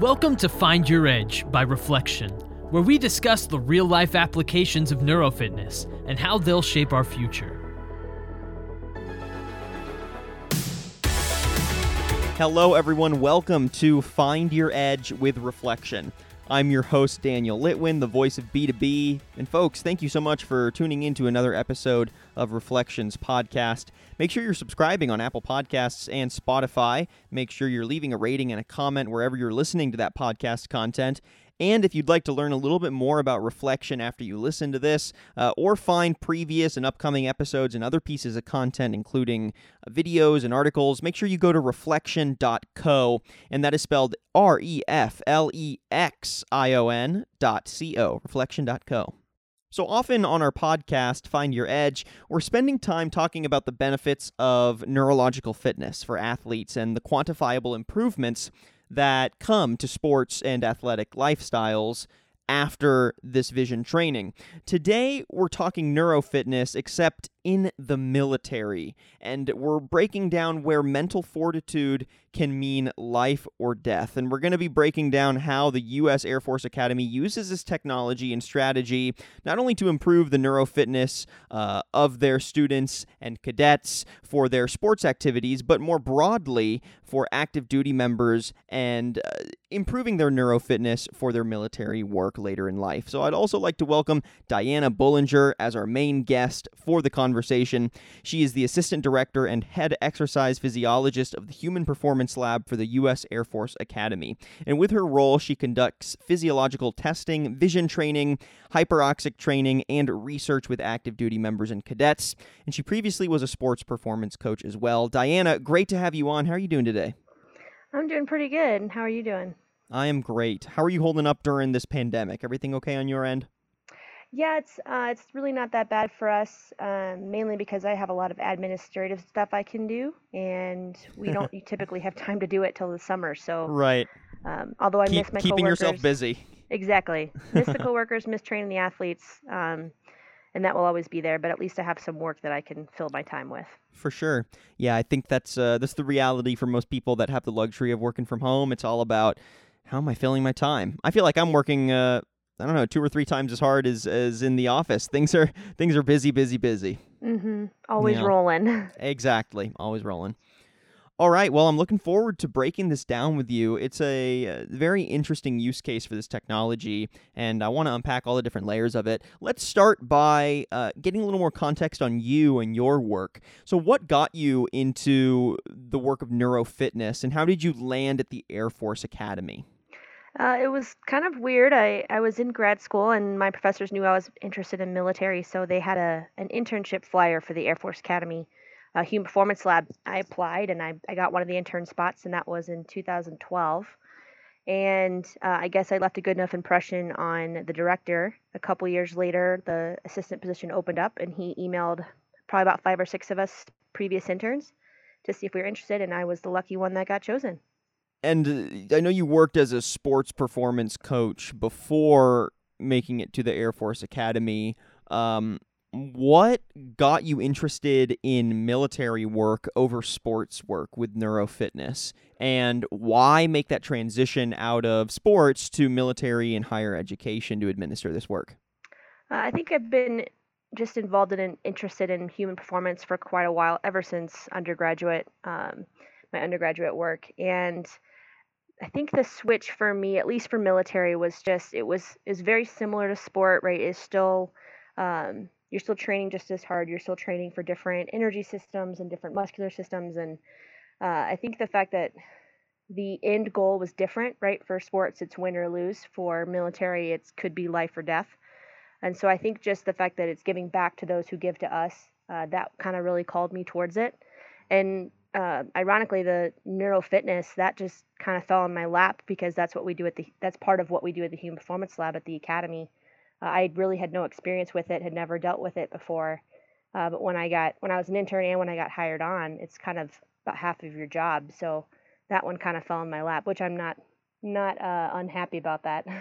Welcome to Find Your Edge by Reflexion, where we discuss the real life applications of neurofitness and how they'll shape our future. Hello, everyone. Welcome to Find Your Edge with Reflexion. I'm your host, Daniel Litwin, the voice of B2B. And folks, thank you so much for tuning in to another episode of Reflexion's podcast. Make sure you're subscribing on Apple Podcasts and Spotify. Make sure you're leaving a rating and a comment wherever you're listening to that podcast content. And if you'd like to learn a little bit more about Reflexion after you listen to this, uh, or find previous and upcoming episodes and other pieces of content, including uh, videos and articles, make sure you go to reflexion.co, and that is spelled R E F L E X I O N dot C O, reflexion.co. So often on our podcast, Find Your Edge, we're spending time talking about the benefits of neurological fitness for athletes and the quantifiable improvements that come to sports and athletic lifestyles after this vision training. Today, we're talking neurofitness, except in the military, and we're breaking down where mental fortitude can mean life or death. And we're going to be breaking down how the U.S. Air Force Academy uses this technology and strategy not only to improve the neurofitness uh, of their students and cadets for their sports activities, but more broadly for active duty members and uh, improving their neurofitness for their military work later in life. So I'd also like to welcome Diana Bullinger as our main guest for the conversation. She is the Assistant Director and Head Exercise Physiologist of the Human Performance Lab for the U.S. Air Force Academy. And with her role, she conducts physiological testing, vision training, hyperoxic training, and research with active duty members and cadets. And she previously was a sports performance coach as well. Diana, great to have you on. How are you doing today? I'm doing pretty good. How are you doing? I am great. How are you holding up during this pandemic? Everything okay on your end? Yeah, it's uh, it's really not that bad for us, um, mainly because I have a lot of administrative stuff I can do, and we don't typically have time to do it till the summer. So, right. Um, although I Keep, miss my keeping coworkers, yourself busy. Exactly, miss the coworkers, miss training the athletes, um, and that will always be there. But at least I have some work that I can fill my time with. For sure. Yeah, I think that's uh, that's the reality for most people that have the luxury of working from home. It's all about how am I filling my time? I feel like I'm working uh, I don't know, two or three times as hard as as in the office. Things are things are busy, busy, busy. Mhm. Always Yeah. rolling. Exactly. Always rolling. All right. Well, I'm looking forward to breaking this down with you. It's a uh, very interesting use case for this technology, and I want to unpack all the different layers of it. Let's start by uh, getting a little more context on you and your work. So, what got you into the work of neurofitness, and how did you land at the Air Force Academy? Uh, it was kind of weird. I, I was in grad school, and my professors knew I was interested in military, so they had a an internship flyer for the Air Force Academy uh, Human Performance Lab. I applied, and I, I got one of the intern spots, and that was in 2012. And uh, I guess I left a good enough impression on the director. A couple years later, the assistant position opened up, and he emailed probably about five or six of us previous interns to see if we were interested, and I was the lucky one that got chosen. And uh, I know you worked as a sports performance coach before making it to the Air Force Academy. Um, what got you interested in military work over sports work with neurofitness? And why make that transition out of sports to military and higher education to administer this work? Uh, I think I've been just involved in and interested in human performance for quite a while, ever since undergraduate, um, my undergraduate work. And I think the switch for me, at least for military, was just it was is very similar to sport, right? It's still um, you're still training just as hard. You're still training for different energy systems and different muscular systems, and uh, I think the fact that the end goal was different, right? For sports, it's win or lose. For military, it could be life or death. And so I think just the fact that it's giving back to those who give to us, uh, that kind of really called me towards it. And uh, ironically, the neurofitness that just kind of fell on my lap because that's what we do at the that's part of what we do at the Human Performance Lab at the Academy. Uh, I really had no experience with it, had never dealt with it before. Uh, but when I got when I was an intern and when I got hired on, it's kind of about half of your job. So that one kind of fell in my lap, which I'm not not uh, unhappy about that.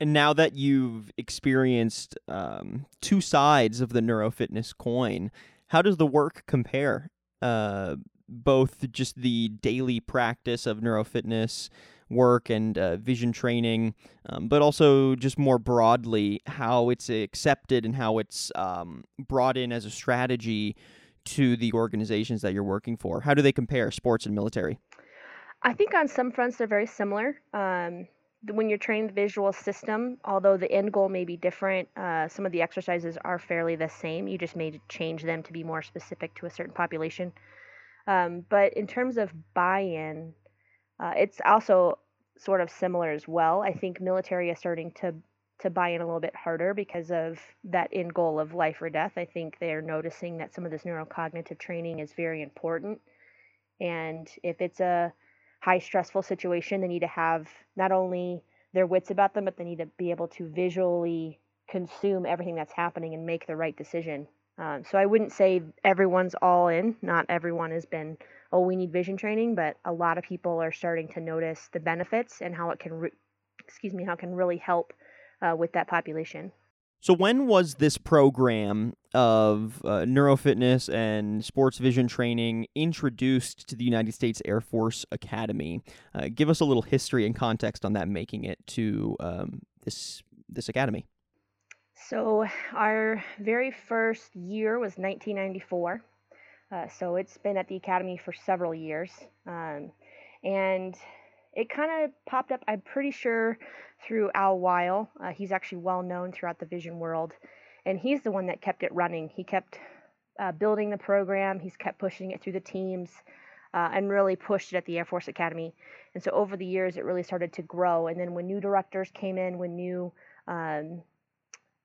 And now that you've experienced um, two sides of the neurofitness coin, how does the work compare? Uh, both just the daily practice of neurofitness work and uh, vision training, um, but also just more broadly how it's accepted and how it's um, brought in as a strategy to the organizations that you're working for? How do they compare, sports and military? I think on some fronts they're very similar. Um, when you're training the visual system, although the end goal may be different, uh, some of the exercises are fairly the same. You just may change them to be more specific to a certain population. Um, but in terms of buy-in, uh, it's also sort of similar as well. I think military is starting to to buy in a little bit harder because of that end goal of life or death. I think they're noticing that some of this neurocognitive training is very important. And if it's a high stressful situation, they need to have not only their wits about them, but they need to be able to visually consume everything that's happening and make the right decision. Um, so I wouldn't say everyone's all in. Not everyone has been, oh, we need vision training, but a lot of people are starting to notice the benefits and how it can, re- excuse me, how it can really help uh, with that population. So when was this program of uh, neurofitness and sports vision training introduced to the United States Air Force Academy? Uh, give us a little history and context on that making it to um, this this academy. So our very first year was 1994. Uh, so it's been at the academy for several years, um, and it kind of popped up. I'm pretty sure through Al Weil. Uh, he's actually well known throughout the vision world, and he's the one that kept it running. He kept uh, building the program. He's kept pushing it through the teams, uh, and really pushed it at the Air Force Academy. And so over the years, it really started to grow. And then when new directors came in, when new um,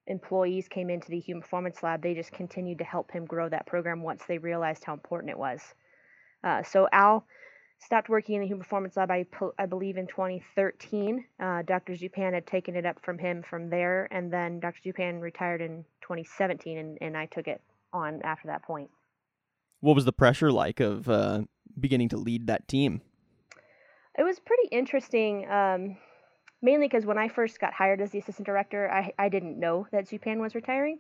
employees came into the Human Performance Lab, they just continued to help him grow that program once they realized how important it was. Uh, so Al stopped working in the human performance lab, I, I believe, in 2013. Uh, Dr. Zupan had taken it up from him from there, and then Dr. Zupan retired in 2017, and, and I took it on after that point. What was the pressure like of uh, beginning to lead that team? It was pretty interesting, um, mainly because when I first got hired as the assistant director, I, I didn't know that Zupan was retiring.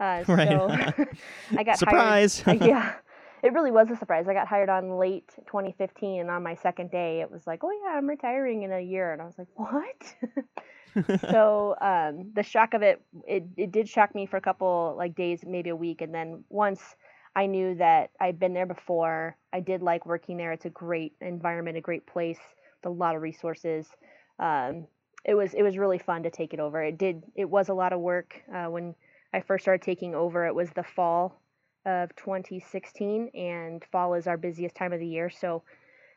Uh, right. So I got surprise. Hired, yeah, it really was a surprise. I got hired on late 2015, and on my second day, it was like, oh yeah, I'm retiring in a year, and I was like, what? so um, the shock of it, it, it did shock me for a couple like days, maybe a week, and then once I knew that I'd been there before, I did like working there. It's a great environment, a great place, with a lot of resources. Um, it was it was really fun to take it over. It did it was a lot of work uh, when I first started taking over. It was the fall of 2016, and fall is our busiest time of the year. So,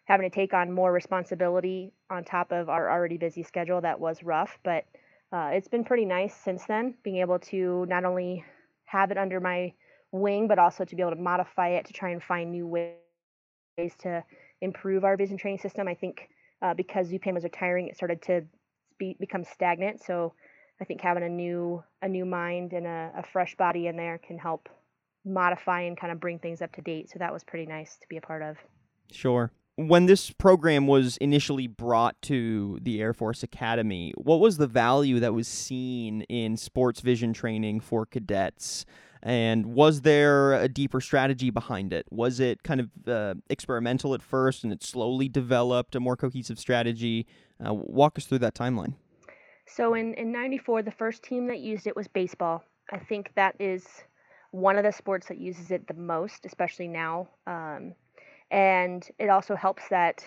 having to take on more responsibility on top of our already busy schedule, that was rough. But uh, it's been pretty nice since then, being able to not only have it under my wing, but also to be able to modify it to try and find new ways to improve our vision training system. I think uh, because Zupan was retiring, it started to be, become stagnant. So I think having a new a new mind and a, a fresh body in there can help modify and kind of bring things up to date. So that was pretty nice to be a part of. Sure. When this program was initially brought to the Air Force Academy, what was the value that was seen in sports vision training for cadets? And was there a deeper strategy behind it? Was it kind of uh, experimental at first and it slowly developed a more cohesive strategy? Uh, walk us through that timeline. So in, in 94, the first team that used it was baseball. I think that is one of the sports that uses it the most, especially now. Um, and it also helps that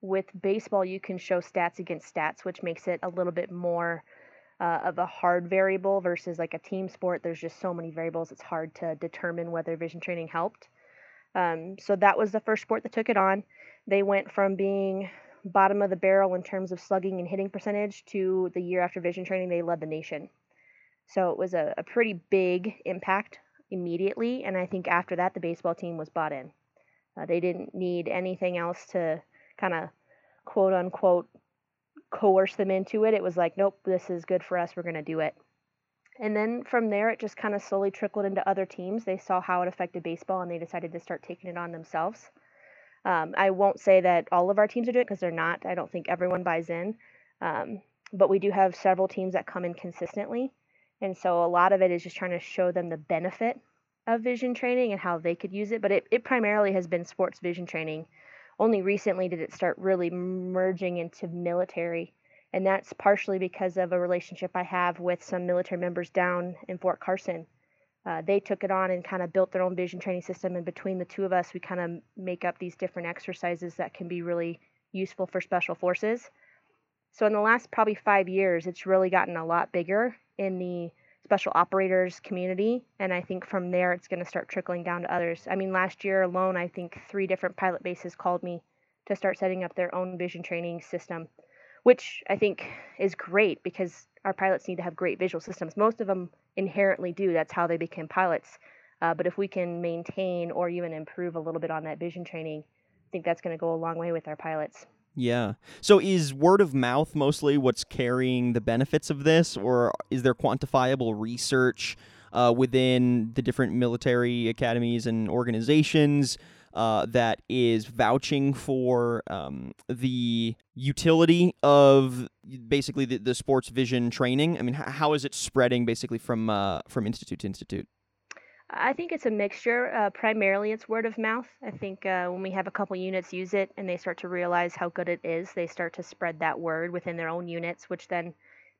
with baseball, you can show stats against stats, which makes it a little bit more uh, of a hard variable versus like a team sport. There's just so many variables, it's hard to determine whether vision training helped. Um, so that was the first sport that took it on. They went from being bottom of the barrel in terms of slugging and hitting percentage to the year after vision training, they led the nation. So it was a, a pretty big impact immediately. And I think after that, the baseball team was bought in. Uh, they didn't need anything else to kind of quote unquote coerce them into it. It was like, nope, this is good for us. We're going to do it. And then from there, it just kind of slowly trickled into other teams. They saw how it affected baseball and they decided to start taking it on themselves. Um, I won't say that all of our teams are doing it because they're not. I don't think everyone buys in. Um, but we do have several teams that come in consistently. And so a lot of it is just trying to show them the benefit of vision training and how they could use it. But it, it primarily has been sports vision training only recently did it start really merging into military. And that's partially because of a relationship I have with some military members down in Fort Carson. Uh, they took it on and kind of built their own vision training system. And between the two of us, we kind of make up these different exercises that can be really useful for special forces. So in the last probably five years, it's really gotten a lot bigger in the special operators community. And I think from there, it's going to start trickling down to others. I mean, last year alone, I think three different pilot bases called me to start setting up their own vision training system, which I think is great because our pilots need to have great visual systems. Most of them inherently do. That's how they became pilots. Uh, but if we can maintain or even improve a little bit on that vision training, I think that's going to go a long way with our pilots. Yeah. So is word of mouth mostly what's carrying the benefits of this, or is there quantifiable research uh, within the different military academies and organizations uh, that is vouching for um, the utility of basically the, the sports vision training? I mean, how is it spreading basically from uh, from institute to institute? I think it's a mixture. Uh, primarily, it's word of mouth. I think uh, when we have a couple units use it and they start to realize how good it is, they start to spread that word within their own units, which then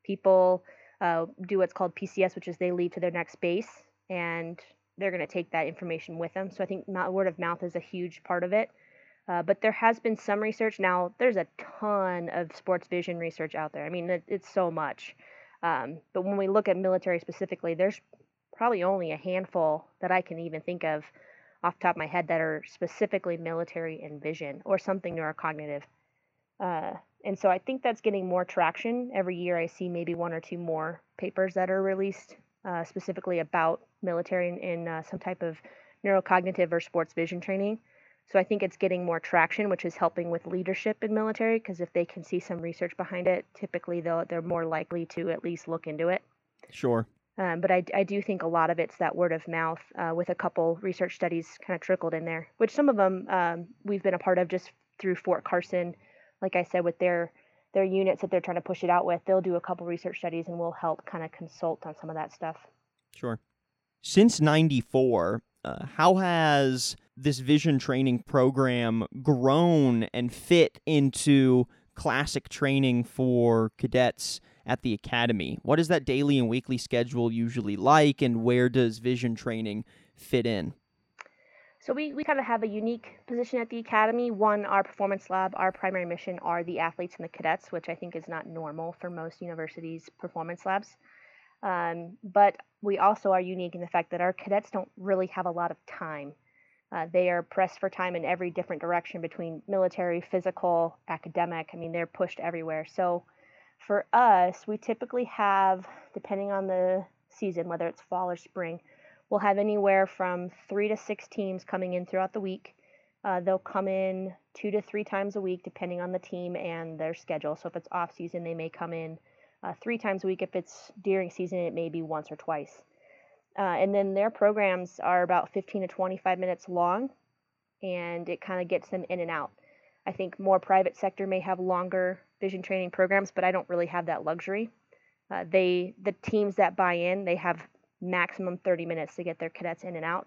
people uh, do what's called PCS, which is they leave to their next base and they're going to take that information with them. So I think word of mouth is a huge part of it. Uh, but there has been some research. Now, there's a ton of sports vision research out there. I mean, it, it's so much. Um, but when we look at military specifically, there's probably only a handful that I can even think of off top of my head that are specifically military and vision or something neurocognitive. Uh, and so I think that's getting more traction. Every year I see maybe one or two more papers that are released uh, specifically about military in, uh, some type of neurocognitive or sports vision training. So I think it's getting more traction, which is helping with leadership in military because if they can see some research behind it, typically they're more likely to at least look into it. Sure. Um, but I, I do think a lot of it's that word of mouth uh, with a couple research studies kind of trickled in there, which some of them um, we've been a part of just through Fort Carson. Like I said, with their their units that they're trying to push it out with, they'll do a couple research studies and we'll help kind of consult on some of that stuff. Sure. Since 94, uh, how has this vision training program grown and fit into classic training for cadets at the academy. What is that daily and weekly schedule usually like, and where does vision training fit in? So we, we kind of have a unique position at the academy. One, our performance lab, our primary mission are the athletes and the cadets, which I think is not normal for most universities' performance labs. Um, but we also are unique in the fact that our cadets don't really have a lot of time. Uh, they are pressed for time in every different direction between military, physical, academic. I mean, they're pushed everywhere. So for us, we typically have, depending on the season, whether it's fall or spring, we'll have anywhere from three to six teams coming in throughout the week. Uh, they'll come in two to three times a week, depending on the team and their schedule. So if it's off season, they may come in uh, three times a week. If it's during season, it may be once or twice. Uh, and then their programs are about 15 to 25 minutes long, and it kind of gets them in and out. I think more private sector may have longer vision training programs, but I don't really have that luxury. Uh, they the teams that buy in, they have maximum 30 minutes to get their cadets in and out.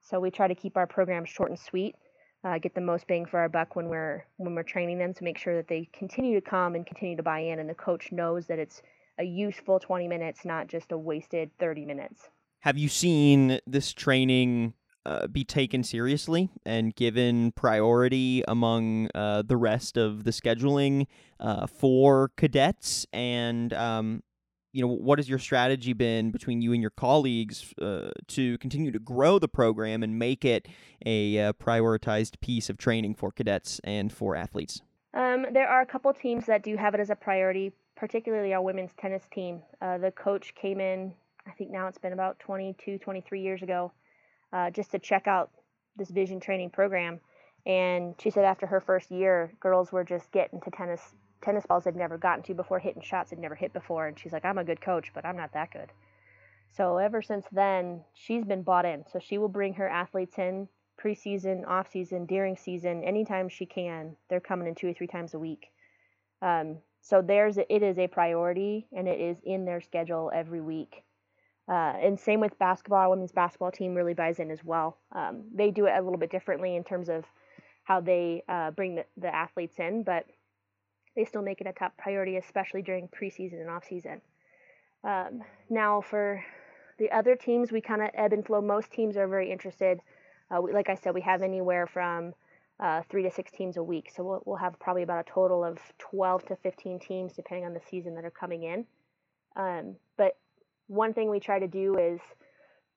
So we try to keep our programs short and sweet, uh, get the most bang for our buck when we're when we're training them to make sure that they continue to come and continue to buy in, and the coach knows that it's a useful 20 minutes, not just a wasted 30 minutes. Have you seen this training uh, be taken seriously and given priority among uh, the rest of the scheduling uh, for cadets? And um, you know, what has your strategy been between you and your colleagues uh, to continue to grow the program and make it a uh, prioritized piece of training for cadets and for athletes? Um, there are a couple teams that do have it as a priority, particularly our women's tennis team. Uh, the coach came in, I think now it's been about 22, 23 years ago uh, just to check out this vision training program. And she said after her first year, girls were just getting to tennis tennis balls they'd never gotten to before, hitting shots they'd never hit before. And she's like, I'm a good coach, but I'm not that good. So ever since then, she's been bought in. So she will bring her athletes in preseason, off season, during season, anytime she can. They're coming in two or three times a week. Um, so there's it is a priority, and it is in their schedule every week. Uh, and same with basketball. Our women's basketball team really buys in as well. Um, they do it a little bit differently in terms of how they uh, bring the, the athletes in, but they still make it a top priority, especially during preseason and off season. Um, now, for the other teams, we kind of ebb and flow. Most teams are very interested. Uh, we, like I said, we have anywhere from uh, three to six teams a week. So we'll, we'll have probably about a total of 12 to 15 teams, depending on the season, that are coming in. Um, one thing we try to do is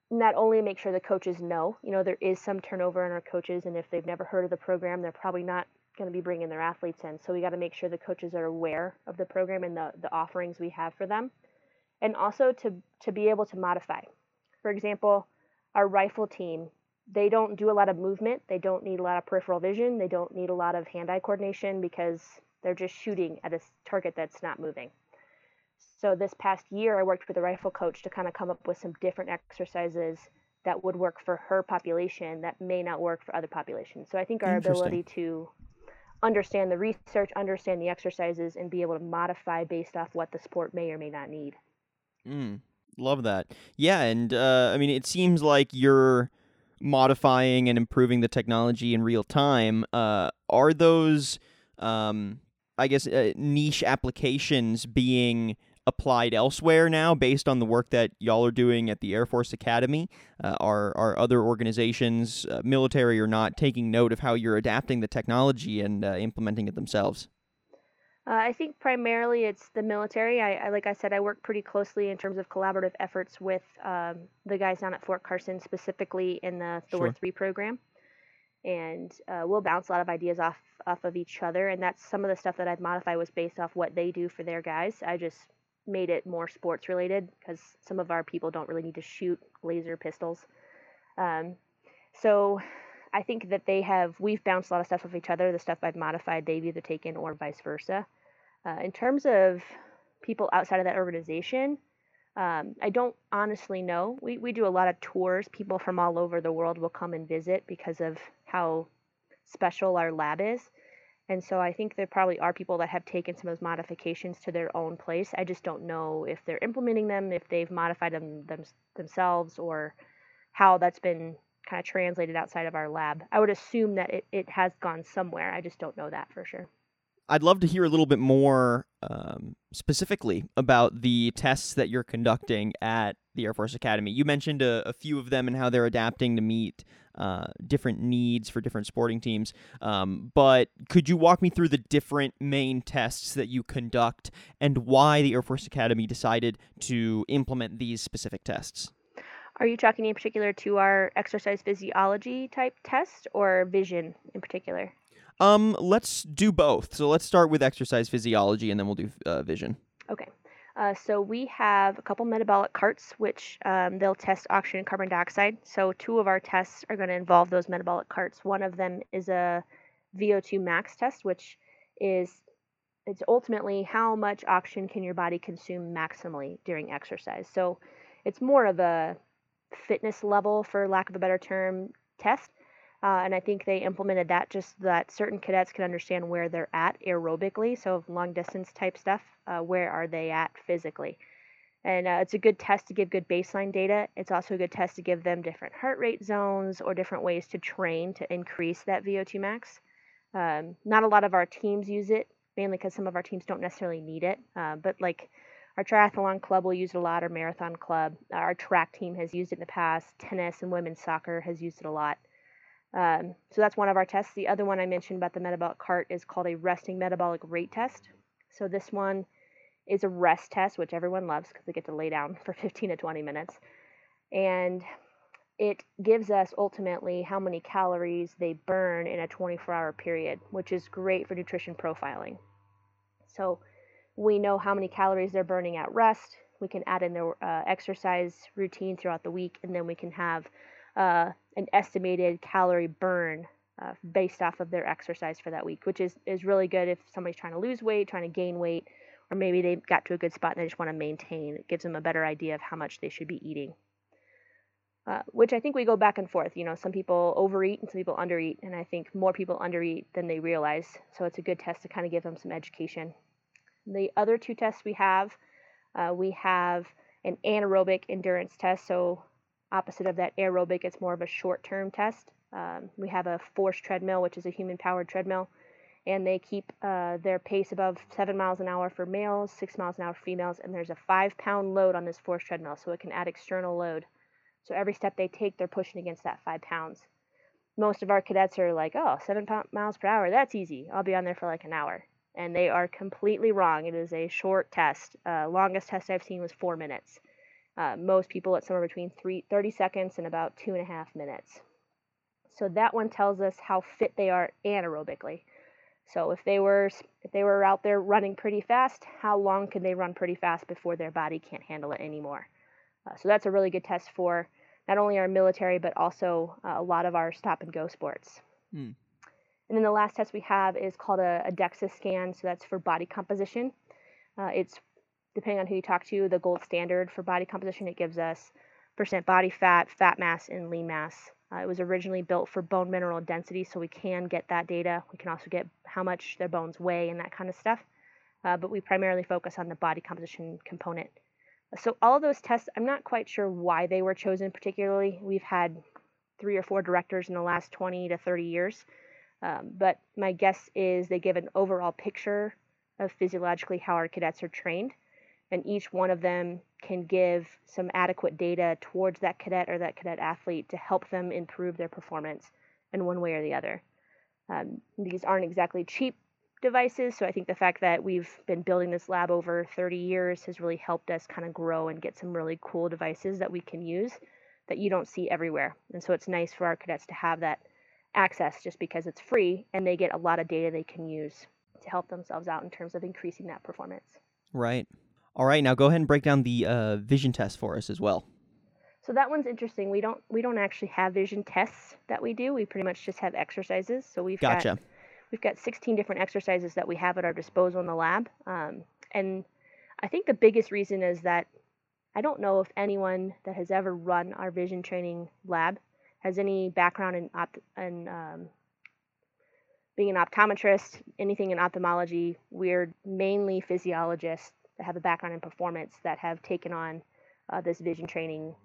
not only make sure the coaches know, you know, there is some turnover in our coaches, and if they've never heard of the program, they're probably not going to be bringing their athletes in. So we got to make sure the coaches are aware of the program and the, the offerings we have for them, and also to to be able to modify. For example, our rifle team, they don't do a lot of movement. They don't need a lot of peripheral vision. They don't need a lot of hand-eye coordination because they're just shooting at a target that's not moving. So this past year, I worked with a rifle coach to kind of come up with some different exercises that would work for her population that may not work for other populations. So I think our ability to understand the research, understand the exercises, and be able to modify based off what the sport may or may not need. Mm, love that. Yeah, and uh, I mean, it seems like you're modifying and improving the technology in real time. Uh, are those, um, I guess, uh, niche applications being applied elsewhere now based on the work that y'all are doing at the Air Force Academy? Uh, are, are other organizations, uh, military or not, taking note of how you're adapting the technology and uh, implementing it themselves? Uh, I think primarily it's the military. I, I, like I said, I work pretty closely in terms of collaborative efforts with um, the guys down at Fort Carson, specifically in the Thor sure. Three program, and uh, we'll bounce a lot of ideas off off of each other. And that's some of the stuff that I've modified was based off what they do for their guys. I just made it more sports related because some of our people don't really need to shoot laser pistols. Um, so I think that they have we've bounced a lot of stuff off each other. The stuff I've modified, they've either taken or vice versa. Uh, in terms of people outside of that organization, um, I don't honestly know. We we do a lot of tours. People from all over the world will come and visit because of how special our lab is. And so I think there probably are people that have taken some of those modifications to their own place. I just don't know if they're implementing them, if they've modified them, them themselves, or how that's been kind of translated outside of our lab. I would assume that it, it has gone somewhere. I just don't know that for sure. I'd love to hear a little bit more um, specifically about the tests that you're conducting at the Air Force Academy. You mentioned a, a few of them and how they're adapting to meet uh, different needs for different sporting teams. Um, but could you walk me through the different main tests that you conduct and why the Air Force Academy decided to implement these specific tests? Are you talking in particular to our exercise physiology type test or vision in particular? Um, let's do both. So let's start with exercise physiology and then we'll do uh, vision. Okay. Uh, so we have a couple metabolic carts, which um, they'll test oxygen and carbon dioxide. So two of our tests are going to involve those metabolic carts. One of them is a VO2 max test, which is it's ultimately how much oxygen can your body consume maximally during exercise. So it's more of a fitness level, for lack of a better term, test. Uh, and I think they implemented that just so that certain cadets can understand where they're at aerobically. So long distance type stuff, uh, where are they at physically? And uh, it's a good test to give good baseline data. It's also a good test to give them different heart rate zones or different ways to train to increase that VO2 max. Um, not a lot of our teams use it, mainly because some of our teams don't necessarily need it. Uh, but like our triathlon club will use it a lot, our marathon club, our track team has used it in the past, tennis and women's soccer has used it a lot. Um, so that's one of our tests. The other one I mentioned about the metabolic cart is called a resting metabolic rate test. So this one is a rest test, which everyone loves because they get to lay down for 15 to 20 minutes. And it gives us ultimately how many calories they burn in a 24 hour period, which is great for nutrition profiling. So we know how many calories they're burning at rest. We can add in their uh, exercise routine throughout the week, and then we can have uh, an estimated calorie burn uh, based off of their exercise for that week, which is, is really good if somebody's trying to lose weight, trying to gain weight, or maybe they got to a good spot and they just want to maintain. It gives them a better idea of how much they should be eating. Uh, which I think we go back and forth. You know, some people overeat and some people undereat, and I think more people undereat than they realize. So it's a good test to kind of give them some education. The other two tests we have, uh, we have an anaerobic endurance test. So opposite of that aerobic, it's more of a short term test. Um, we have a force treadmill, which is a human powered treadmill, and they keep uh, their pace above seven miles an hour for males, six miles an hour for females, and there's a five pound load on this force treadmill, so it can add external load. So every step they take, they're pushing against that five pounds. Most of our cadets are like, oh, seven miles per hour, that's easy. I'll be on there for like an hour. And they are completely wrong. It is a short test. Uh, longest test I've seen was four minutes. Uh, most people at somewhere between three, 30 seconds and about two and a half minutes. So that one tells us how fit they are anaerobically. So if they were if they were out there running pretty fast, how long can they run pretty fast before their body can't handle it anymore? Uh, so that's a really good test for not only our military but also uh, a lot of our stop and go sports. Mm. And then the last test we have is called a, a DEXA scan. So that's for body composition. Uh, it's depending on who you talk to, the gold standard for body composition. It gives us percent body fat, fat mass, and lean mass. Uh, it was originally built for bone mineral density, so we can get that data. We can also get how much their bones weigh and that kind of stuff. Uh, but we primarily focus on the body composition component. So all of those tests, I'm not quite sure why they were chosen particularly. We've had three or four directors in the last 20 to 30 years. Um, but my guess is they give an overall picture of physiologically how our cadets are trained and each one of them can give some adequate data towards that cadet or that cadet athlete to help them improve their performance in one way or the other. Um, these aren't exactly cheap devices, so I think the fact that we've been building this lab over 30 years has really helped us kind of grow and get some really cool devices that we can use that you don't see everywhere. And so it's nice for our cadets to have that access just because it's free and they get a lot of data they can use to help themselves out in terms of increasing that performance. Right. All right, now go ahead and break down the uh, vision test for us as well. So that one's interesting. We don't we don't actually have vision tests that we do. We pretty much just have exercises. So we've gotcha. got we've got 16 different exercises that we have at our disposal in the lab. Um, and I think the biggest reason is that I don't know if anyone that has ever run our vision training lab has any background in opt- in um, being an optometrist, anything in ophthalmology. We're mainly physiologists that have a background in performance that have taken on uh, this vision training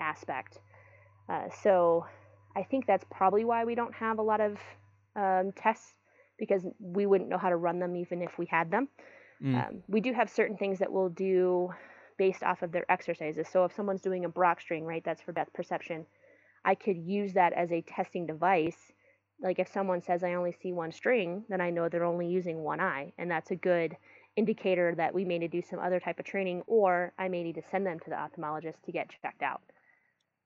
aspect. Uh, so I think that's probably why we don't have a lot of um, tests because we wouldn't know how to run them even if we had them. Mm. Um, we do have certain things that we'll do based off of their exercises. So if someone's doing a Brock string, right, that's for depth perception, I could use that as a testing device. Like if someone says I only see one string, then I know they're only using one eye, and that's a good indicator that we may need to do some other type of training or I may need to send them to the ophthalmologist to get checked out.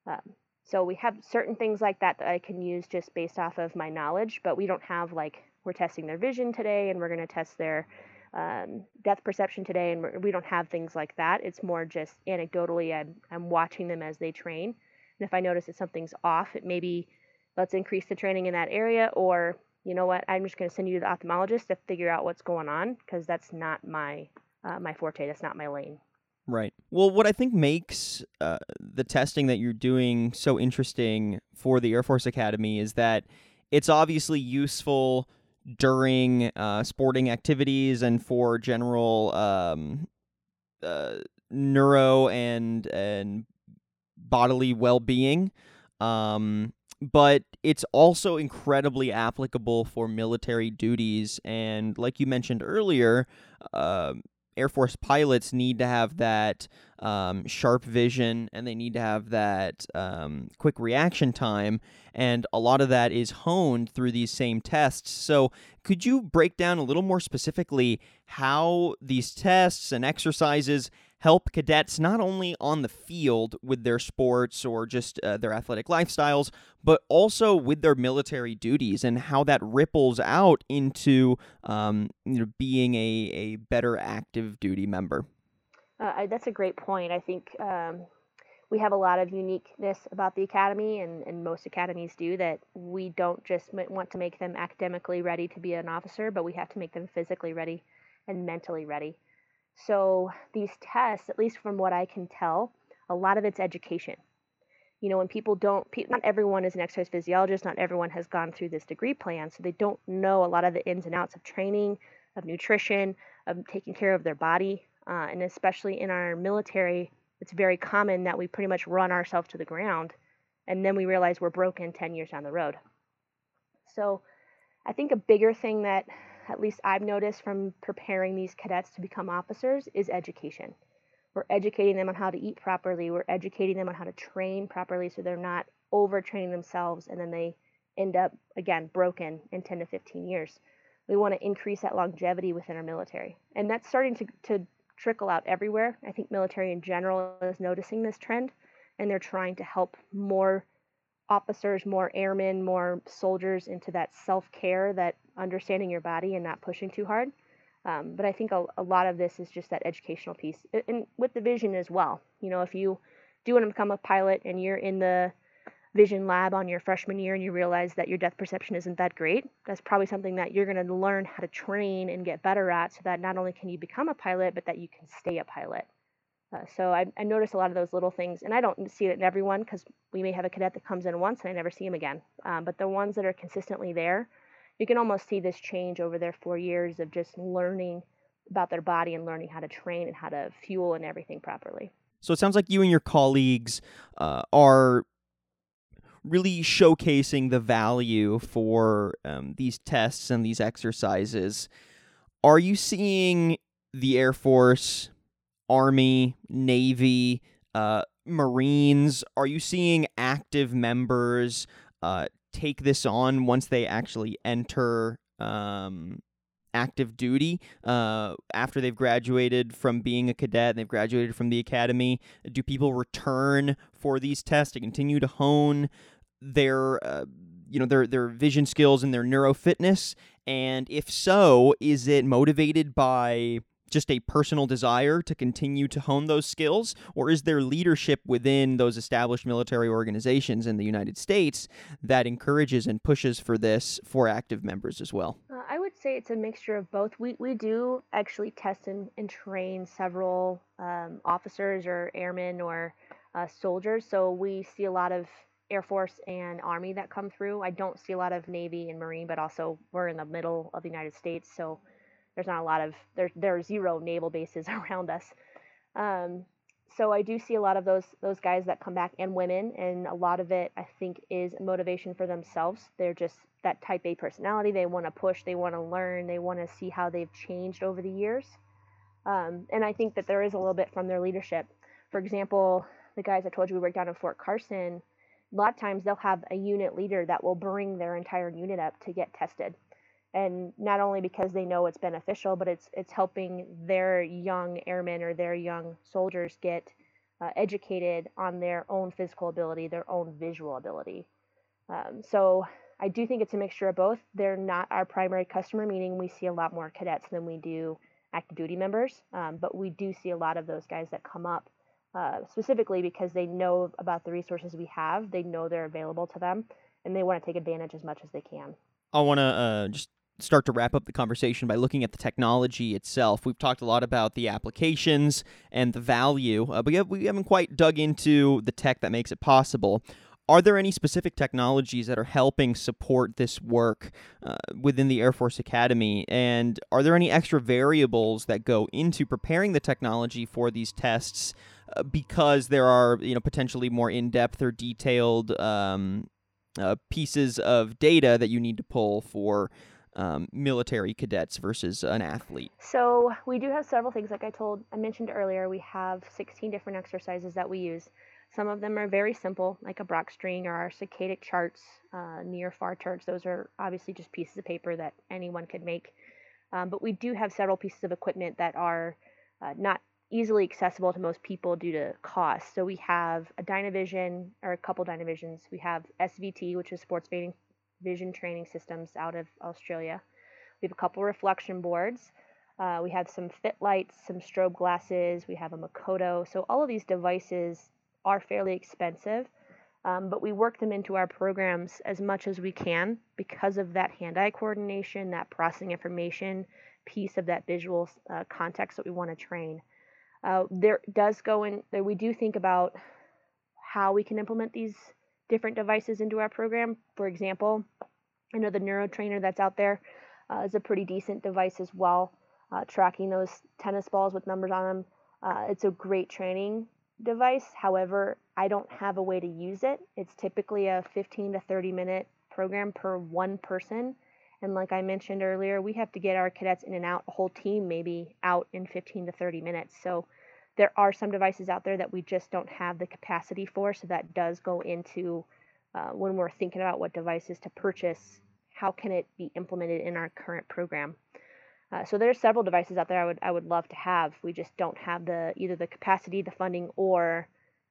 Um, so we have certain things like that that I can use just based off of my knowledge, but we don't have like we're testing their vision today and we're going to test their um, depth perception today, and we don't have things like that. It's more just anecdotally, I'm, I'm watching them as they train. And if I notice that something's off, it maybe let's increase the training in that area, or you know what, I'm just going to send you to the ophthalmologist to figure out what's going on because that's not my uh, my forte. That's not my lane. Right. Well, what I think makes uh, the testing that you're doing so interesting for the Air Force Academy is that it's obviously useful during uh, sporting activities and for general um, uh, neuro and and bodily well being. Um, but it's also incredibly applicable for military duties. And like you mentioned earlier, uh, Air Force pilots need to have that um, sharp vision and they need to have that um, quick reaction time. And a lot of that is honed through these same tests. So, could you break down a little more specifically how these tests and exercises help cadets not only on the field with their sports or just uh, their athletic lifestyles, but also with their military duties and how that ripples out into um, you know, being a, a better active duty member. Uh, that's a great point. I think um, we have a lot of uniqueness about the academy, and, and most academies do that. We don't just want to make them academically ready to be an officer, but we have to make them physically ready and mentally ready. So these tests, at least from what I can tell, a lot of it's education. You know, when people don't, not everyone is an exercise physiologist, not everyone has gone through this degree plan, so they don't know a lot of the ins and outs of training, of nutrition, of taking care of their body. Uh, and especially in our military, it's very common that we pretty much run ourselves to the ground and then we realize we're broken 10 years down the road. So I think a bigger thing that at least I've noticed from preparing these cadets to become officers is education. We're educating them on how to eat properly. We're educating them on how to train properly so they're not overtraining themselves and then they end up, again, broken in 10 to 15 years. We want to increase that longevity within our military. And that's starting to, to trickle out everywhere. I think military in general is noticing this trend and they're trying to help more officers, more airmen, more soldiers into that self care, that understanding your body and not pushing too hard. Um, but I think a, a, lot of this is just that educational piece, and with the vision as well. You know, if you do want to become a pilot and you're in the vision lab on your freshman year and you realize that your depth perception isn't that great, that's probably something that you're going to learn how to train and get better at so that not only can you become a pilot, but that you can stay a pilot. Uh, so I, I notice a lot of those little things, and I don't see it in everyone because we may have a cadet that comes in once and I never see him again. Um, but the ones that are consistently there, you can almost see this change over their four years of just learning about their body and learning how to train and how to fuel and everything properly. So it sounds like you and your colleagues uh, are really showcasing the value for um, these tests and these exercises. Are you seeing the Air Force Army, Navy, uh, Marines? Are you seeing active members uh, take this on once they actually enter um, active duty uh, after they've graduated from being a cadet and they've graduated from the academy? Do people return for these tests to continue to hone their uh, you know their their vision skills and their neuro fitness? And if so, is it motivated by just a personal desire to continue to hone those skills? Or is there leadership within those established military organizations in the United States that encourages and pushes for this for active members as well? Uh, I would say it's a mixture of both. We, we do actually test and, and train several um, officers or airmen or uh, soldiers. So we see a lot of Air Force and Army that come through. I don't see a lot of Navy and Marine, but also we're in the middle of the United States. So there's not a lot of there there are zero naval bases around us. Um, so I do see a lot of those those guys that come back and women, and a lot of it I think is motivation for themselves. They're just that type A personality. They want to push. They want to learn. They want to see how they've changed over the years. Um, and I think that there is a little bit from their leadership. For example, the guys I told you we worked down in Fort Carson. A lot of times they'll have a unit leader that will bring their entire unit up to get tested and not only because they know it's beneficial, but it's it's helping their young airmen or their young soldiers get uh, educated on their own physical ability, their own visual ability. Um, so I do think it's a mixture of both. They're not our primary customer, meaning we see a lot more cadets than we do active duty members, um, but we do see a lot of those guys that come up uh, specifically because they know about the resources we have, they know they're available to them, and they want to take advantage as much as they can. I want to uh, just start to wrap up the conversation by looking at the technology itself. We've talked a lot about the applications and the value, uh, but we haven't quite dug into the tech that makes it possible. Are there any specific technologies that are helping support this work uh, within the Air Force Academy? And are there any extra variables that go into preparing the technology for these tests uh, because there are, you know, potentially more in-depth or detailed um, uh, pieces of data that you need to pull for um, military cadets versus an athlete? So we do have several things. Like I told, I mentioned earlier, we have 16 different exercises that we use. Some of them are very simple, like a Brock string or our saccadic charts, uh, near far charts. Those are obviously just pieces of paper that anyone could make. Um, but we do have several pieces of equipment that are uh, not easily accessible to most people due to cost. So we have a Dynavision or a couple Dynavisions. We have SVT, which is sports vision, training systems out of Australia. We have a couple reflection boards. Uh, we have some fit lights, some strobe glasses. We have a Makoto. So all of these devices are fairly expensive, um, but we work them into our programs as much as we can because of that hand-eye coordination, that processing information piece of that visual uh, context that we want to train. Uh, there does go in there. We do think about how we can implement these different devices into our program. For example, I know the NeuroTrainer that's out there uh, is a pretty decent device as well, uh, tracking those tennis balls with numbers on them. Uh, it's a great training device. However, I don't have a way to use it. It's typically a 15 to 30 minute program per one person. And like I mentioned earlier, we have to get our cadets in and out, a whole team maybe out in 15 to 30 minutes. So there are some devices out there that we just don't have the capacity for. So that does go into uh, when we're thinking about what devices to purchase, how can it be implemented in our current program? Uh, so are several devices out there I would I would love to have. We just don't have the either the capacity, the funding, or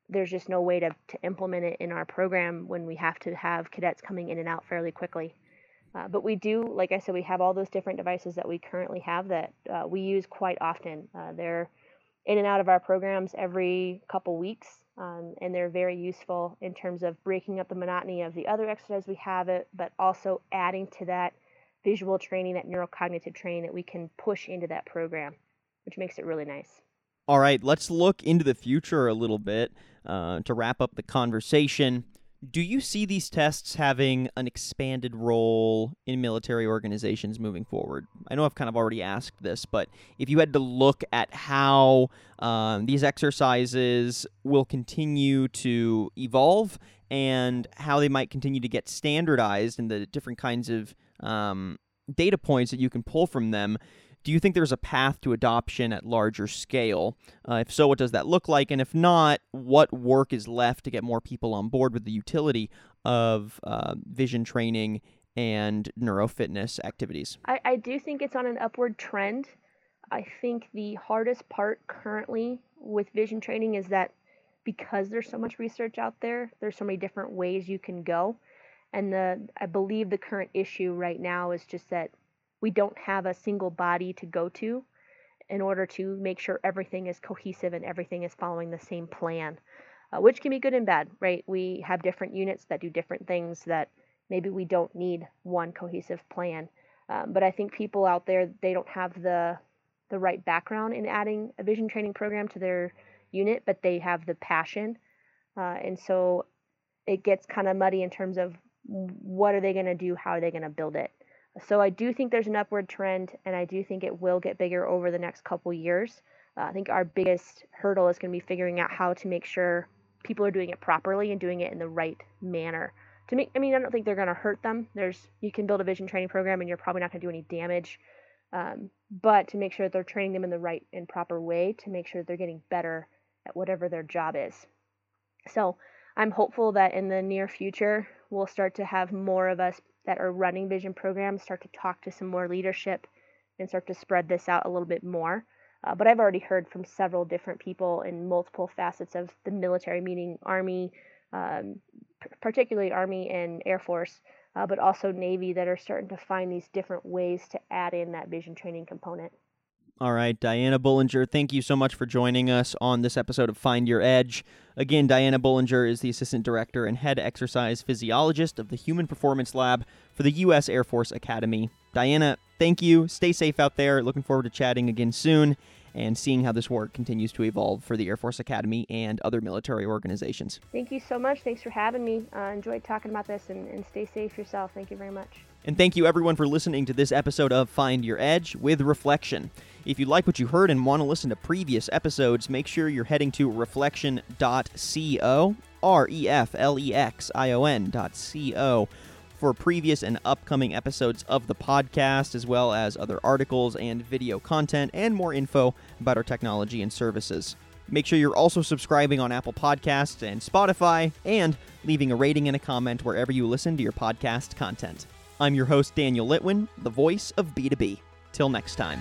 there's just no way to, to implement it in our program when we have to have cadets coming in and out fairly quickly. Uh, but we do, like I said, we have all those different devices that we currently have that uh, we use quite often. Uh, they're in and out of our programs every couple weeks, um, and they're very useful in terms of breaking up the monotony of the other exercises we have it, but also adding to that visual training, that neurocognitive training that we can push into that program, which makes it really nice. All right, let's look into the future a little bit uh, to wrap up the conversation. Do you see these tests having an expanded role in military organizations moving forward? I know I've kind of already asked this, but if you had to look at how um, these exercises will continue to evolve and how they might continue to get standardized and the different kinds of um, data points that you can pull from them, do you think there's a path to adoption at larger scale? Uh, if so, what does that look like? And if not, what work is left to get more people on board with the utility of uh, vision training and neurofitness activities? I, I do think it's on an upward trend. I think the hardest part currently with vision training is that because there's so much research out there, there's so many different ways you can go. And the I believe the current issue right now is just that we don't have a single body to go to in order to make sure everything is cohesive and everything is following the same plan, uh, which can be good and bad, right? We have different units that do different things that maybe we don't need one cohesive plan. Um, but I think people out there they don't have the the right background in adding a vision training program to their unit, but they have the passion, uh, and so it gets kind of muddy in terms of what are they going to do, how are they going to build it. So I do think there's an upward trend, and I do think it will get bigger over the next couple years. Uh, I think our biggest hurdle is going to be figuring out how to make sure people are doing it properly and doing it in the right manner. To make, I mean, I don't think they're going to hurt them. There's, you can build a vision training program, and you're probably not going to do any damage. Um, but to make sure that they're training them in the right and proper way, to make sure that they're getting better at whatever their job is. So I'm hopeful that in the near future we'll start to have more of us that are running vision programs start to talk to some more leadership and start to spread this out a little bit more. Uh, but I've already heard from several different people in multiple facets of the military, meaning Army, um, particularly Army and Air Force, uh, but also Navy, that are starting to find these different ways to add in that vision training component. All right, Diana Bullinger, thank you so much for joining us on this episode of Find Your Edge. Again, Diana Bullinger is the Assistant Director and Head Exercise Physiologist of the Human Performance Lab for the U.S. Air Force Academy. Diana, thank you. Stay safe out there. Looking forward to chatting again soon and seeing how this work continues to evolve for the Air Force Academy and other military organizations. Thank you so much. Thanks for having me. I uh, enjoyed talking about this and, and stay safe yourself. Thank you very much. And thank you everyone for listening to this episode of Find Your Edge with Reflexion. If you like what you heard and want to listen to previous episodes, make sure you're heading to reflexion.co, R E F L E X I O N.co, for previous and upcoming episodes of the podcast, as well as other articles and video content and more info about our technology and services. Make sure you're also subscribing on Apple Podcasts and Spotify, and leaving a rating and a comment wherever you listen to your podcast content. I'm your host, Daniel Litwin, the voice of B2B. Till next time.